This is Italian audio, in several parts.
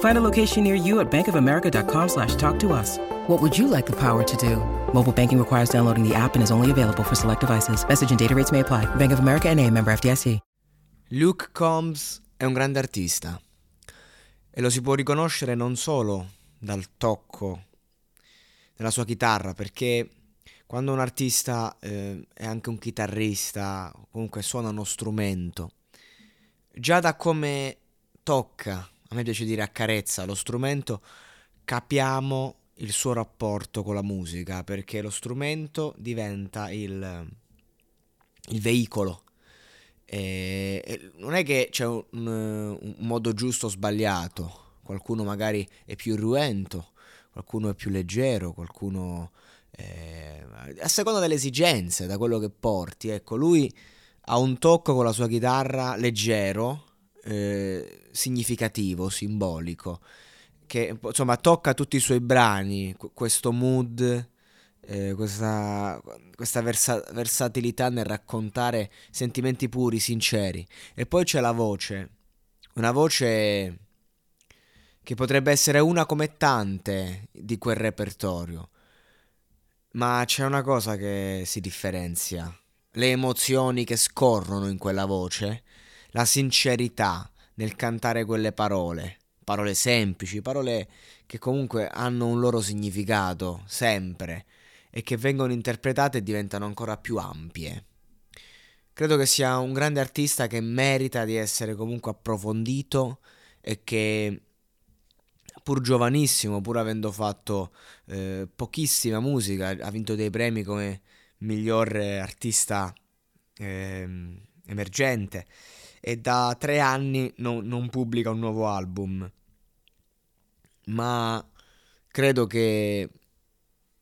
Find a location near you at bankofamerica.com slash talk to us. What would you like the power to do? Mobile banking requires downloading the app and is only available for select devices. Message and data rates may apply. Bank of America and a member FDIC. Luke Combs è un grande artista e lo si può riconoscere non solo dal tocco della sua chitarra, perché quando un artista eh, è anche un chitarrista, comunque suona uno strumento, già da come tocca, a me piace dire accarezza lo strumento, capiamo il suo rapporto con la musica, perché lo strumento diventa il, il veicolo. E, non è che c'è un, un modo giusto o sbagliato, qualcuno magari è più ruento, qualcuno è più leggero, qualcuno eh, a seconda delle esigenze, da quello che porti. Ecco, lui ha un tocco con la sua chitarra leggero, eh, significativo, simbolico che insomma tocca tutti i suoi brani, questo mood, eh, questa, questa versa- versatilità nel raccontare sentimenti puri, sinceri. E poi c'è la voce, una voce che potrebbe essere una come tante di quel repertorio. Ma c'è una cosa che si differenzia, le emozioni che scorrono in quella voce, la sincerità nel cantare quelle parole parole semplici, parole che comunque hanno un loro significato sempre e che vengono interpretate e diventano ancora più ampie. Credo che sia un grande artista che merita di essere comunque approfondito e che pur giovanissimo, pur avendo fatto eh, pochissima musica, ha vinto dei premi come miglior artista eh, emergente e da tre anni non, non pubblica un nuovo album. Ma credo che,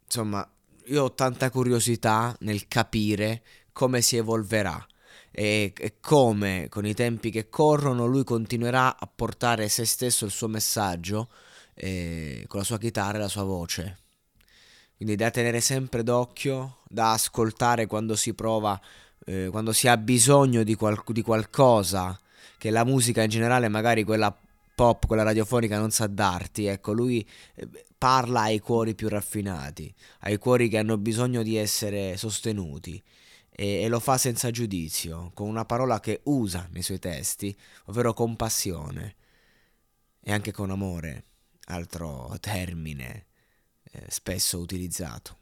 insomma, io ho tanta curiosità nel capire come si evolverà e, e, come con i tempi che corrono lui continuerà a portare se stesso il suo messaggio eh, con la sua chitarra e la sua voce. Quindi da tenere sempre d'occhio, da ascoltare quando si prova eh, quando si ha bisogno di, qual- di qualcosa che la musica in generale, magari quella pop, quella radiofonica non sa darti, ecco, lui eh, parla ai cuori più raffinati, ai cuori che hanno bisogno di essere sostenuti e, e, lo fa senza giudizio, con una parola che usa nei suoi testi, ovvero compassione e anche con amore, altro termine eh, spesso utilizzato.